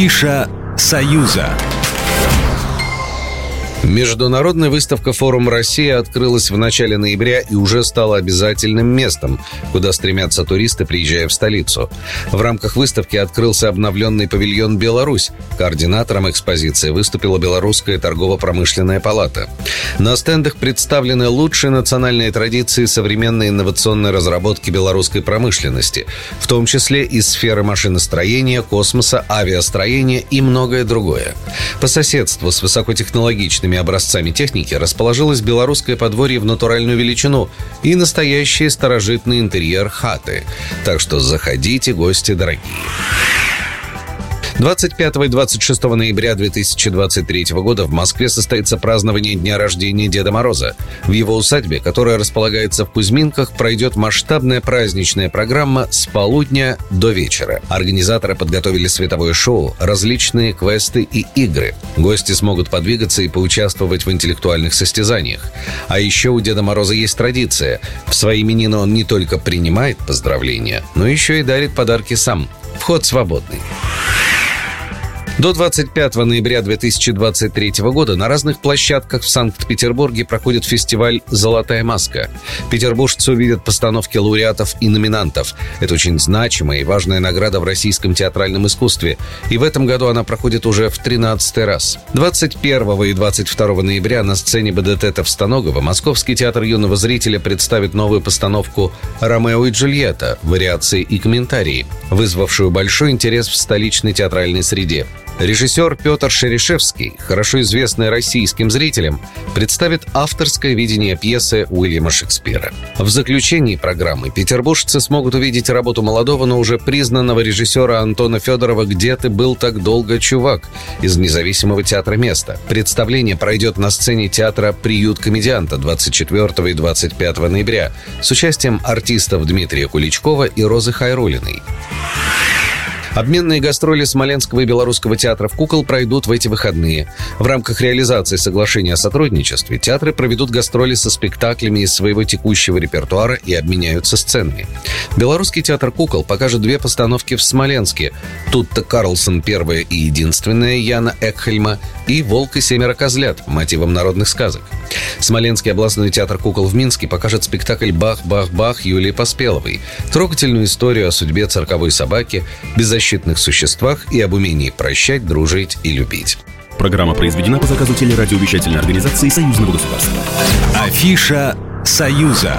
Афиша «Союза». Международная выставка «Форум России» открылась в начале ноября и уже стала обязательным местом, куда стремятся туристы, приезжая в столицу. В рамках выставки открылся обновленный павильон «Беларусь». Координатором экспозиции выступила Белорусская торгово-промышленная палата. На стендах представлены лучшие национальные традиции современной инновационной разработки белорусской промышленности, в том числе из сферы машиностроения, космоса, авиастроения и многое другое. По соседству с высокотехнологичными современными образцами техники расположилось белорусское подворье в натуральную величину и настоящий старожитный интерьер хаты. Так что заходите, гости дорогие. 25 и 26 ноября 2023 года в Москве состоится празднование дня рождения Деда Мороза. В его усадьбе, которая располагается в Кузьминках, пройдет масштабная праздничная программа с полудня до вечера. Организаторы подготовили световое шоу, различные квесты и игры. Гости смогут подвигаться и поучаствовать в интеллектуальных состязаниях. А еще у Деда Мороза есть традиция. В свои именины он не только принимает поздравления, но еще и дарит подарки сам. Вход свободный. До 25 ноября 2023 года на разных площадках в Санкт-Петербурге проходит фестиваль «Золотая маска». Петербуржцы увидят постановки лауреатов и номинантов. Это очень значимая и важная награда в российском театральном искусстве. И в этом году она проходит уже в 13 раз. 21 и 22 ноября на сцене БДТ Товстоногова Московский театр юного зрителя представит новую постановку «Ромео и Джульетта. Вариации и комментарии», вызвавшую большой интерес в столичной театральной среде. Режиссер Петр Шерешевский, хорошо известный российским зрителям, представит авторское видение пьесы Уильяма Шекспира. В заключении программы петербуржцы смогут увидеть работу молодого, но уже признанного режиссера Антона Федорова «Где ты был так долго, чувак?» из независимого театра «Место». Представление пройдет на сцене театра «Приют комедианта» 24 и 25 ноября с участием артистов Дмитрия Куличкова и Розы Хайрулиной. Обменные гастроли Смоленского и Белорусского театров кукол пройдут в эти выходные. В рамках реализации соглашения о сотрудничестве театры проведут гастроли со спектаклями из своего текущего репертуара и обменяются сценами. Белорусский театр кукол покажет две постановки в Смоленске. Тут-то Карлсон первая и единственная Яна Экхельма и «Волк и семеро козлят» мотивом народных сказок. Смоленский областной театр кукол в Минске покажет спектакль «Бах-бах-бах» Юлии Поспеловой. Трогательную историю о судьбе цирковой собаки, беззащитных существах и об умении прощать, дружить и любить. Программа произведена по заказу телерадиовещательной организации Союзного государства. Афиша «Союза».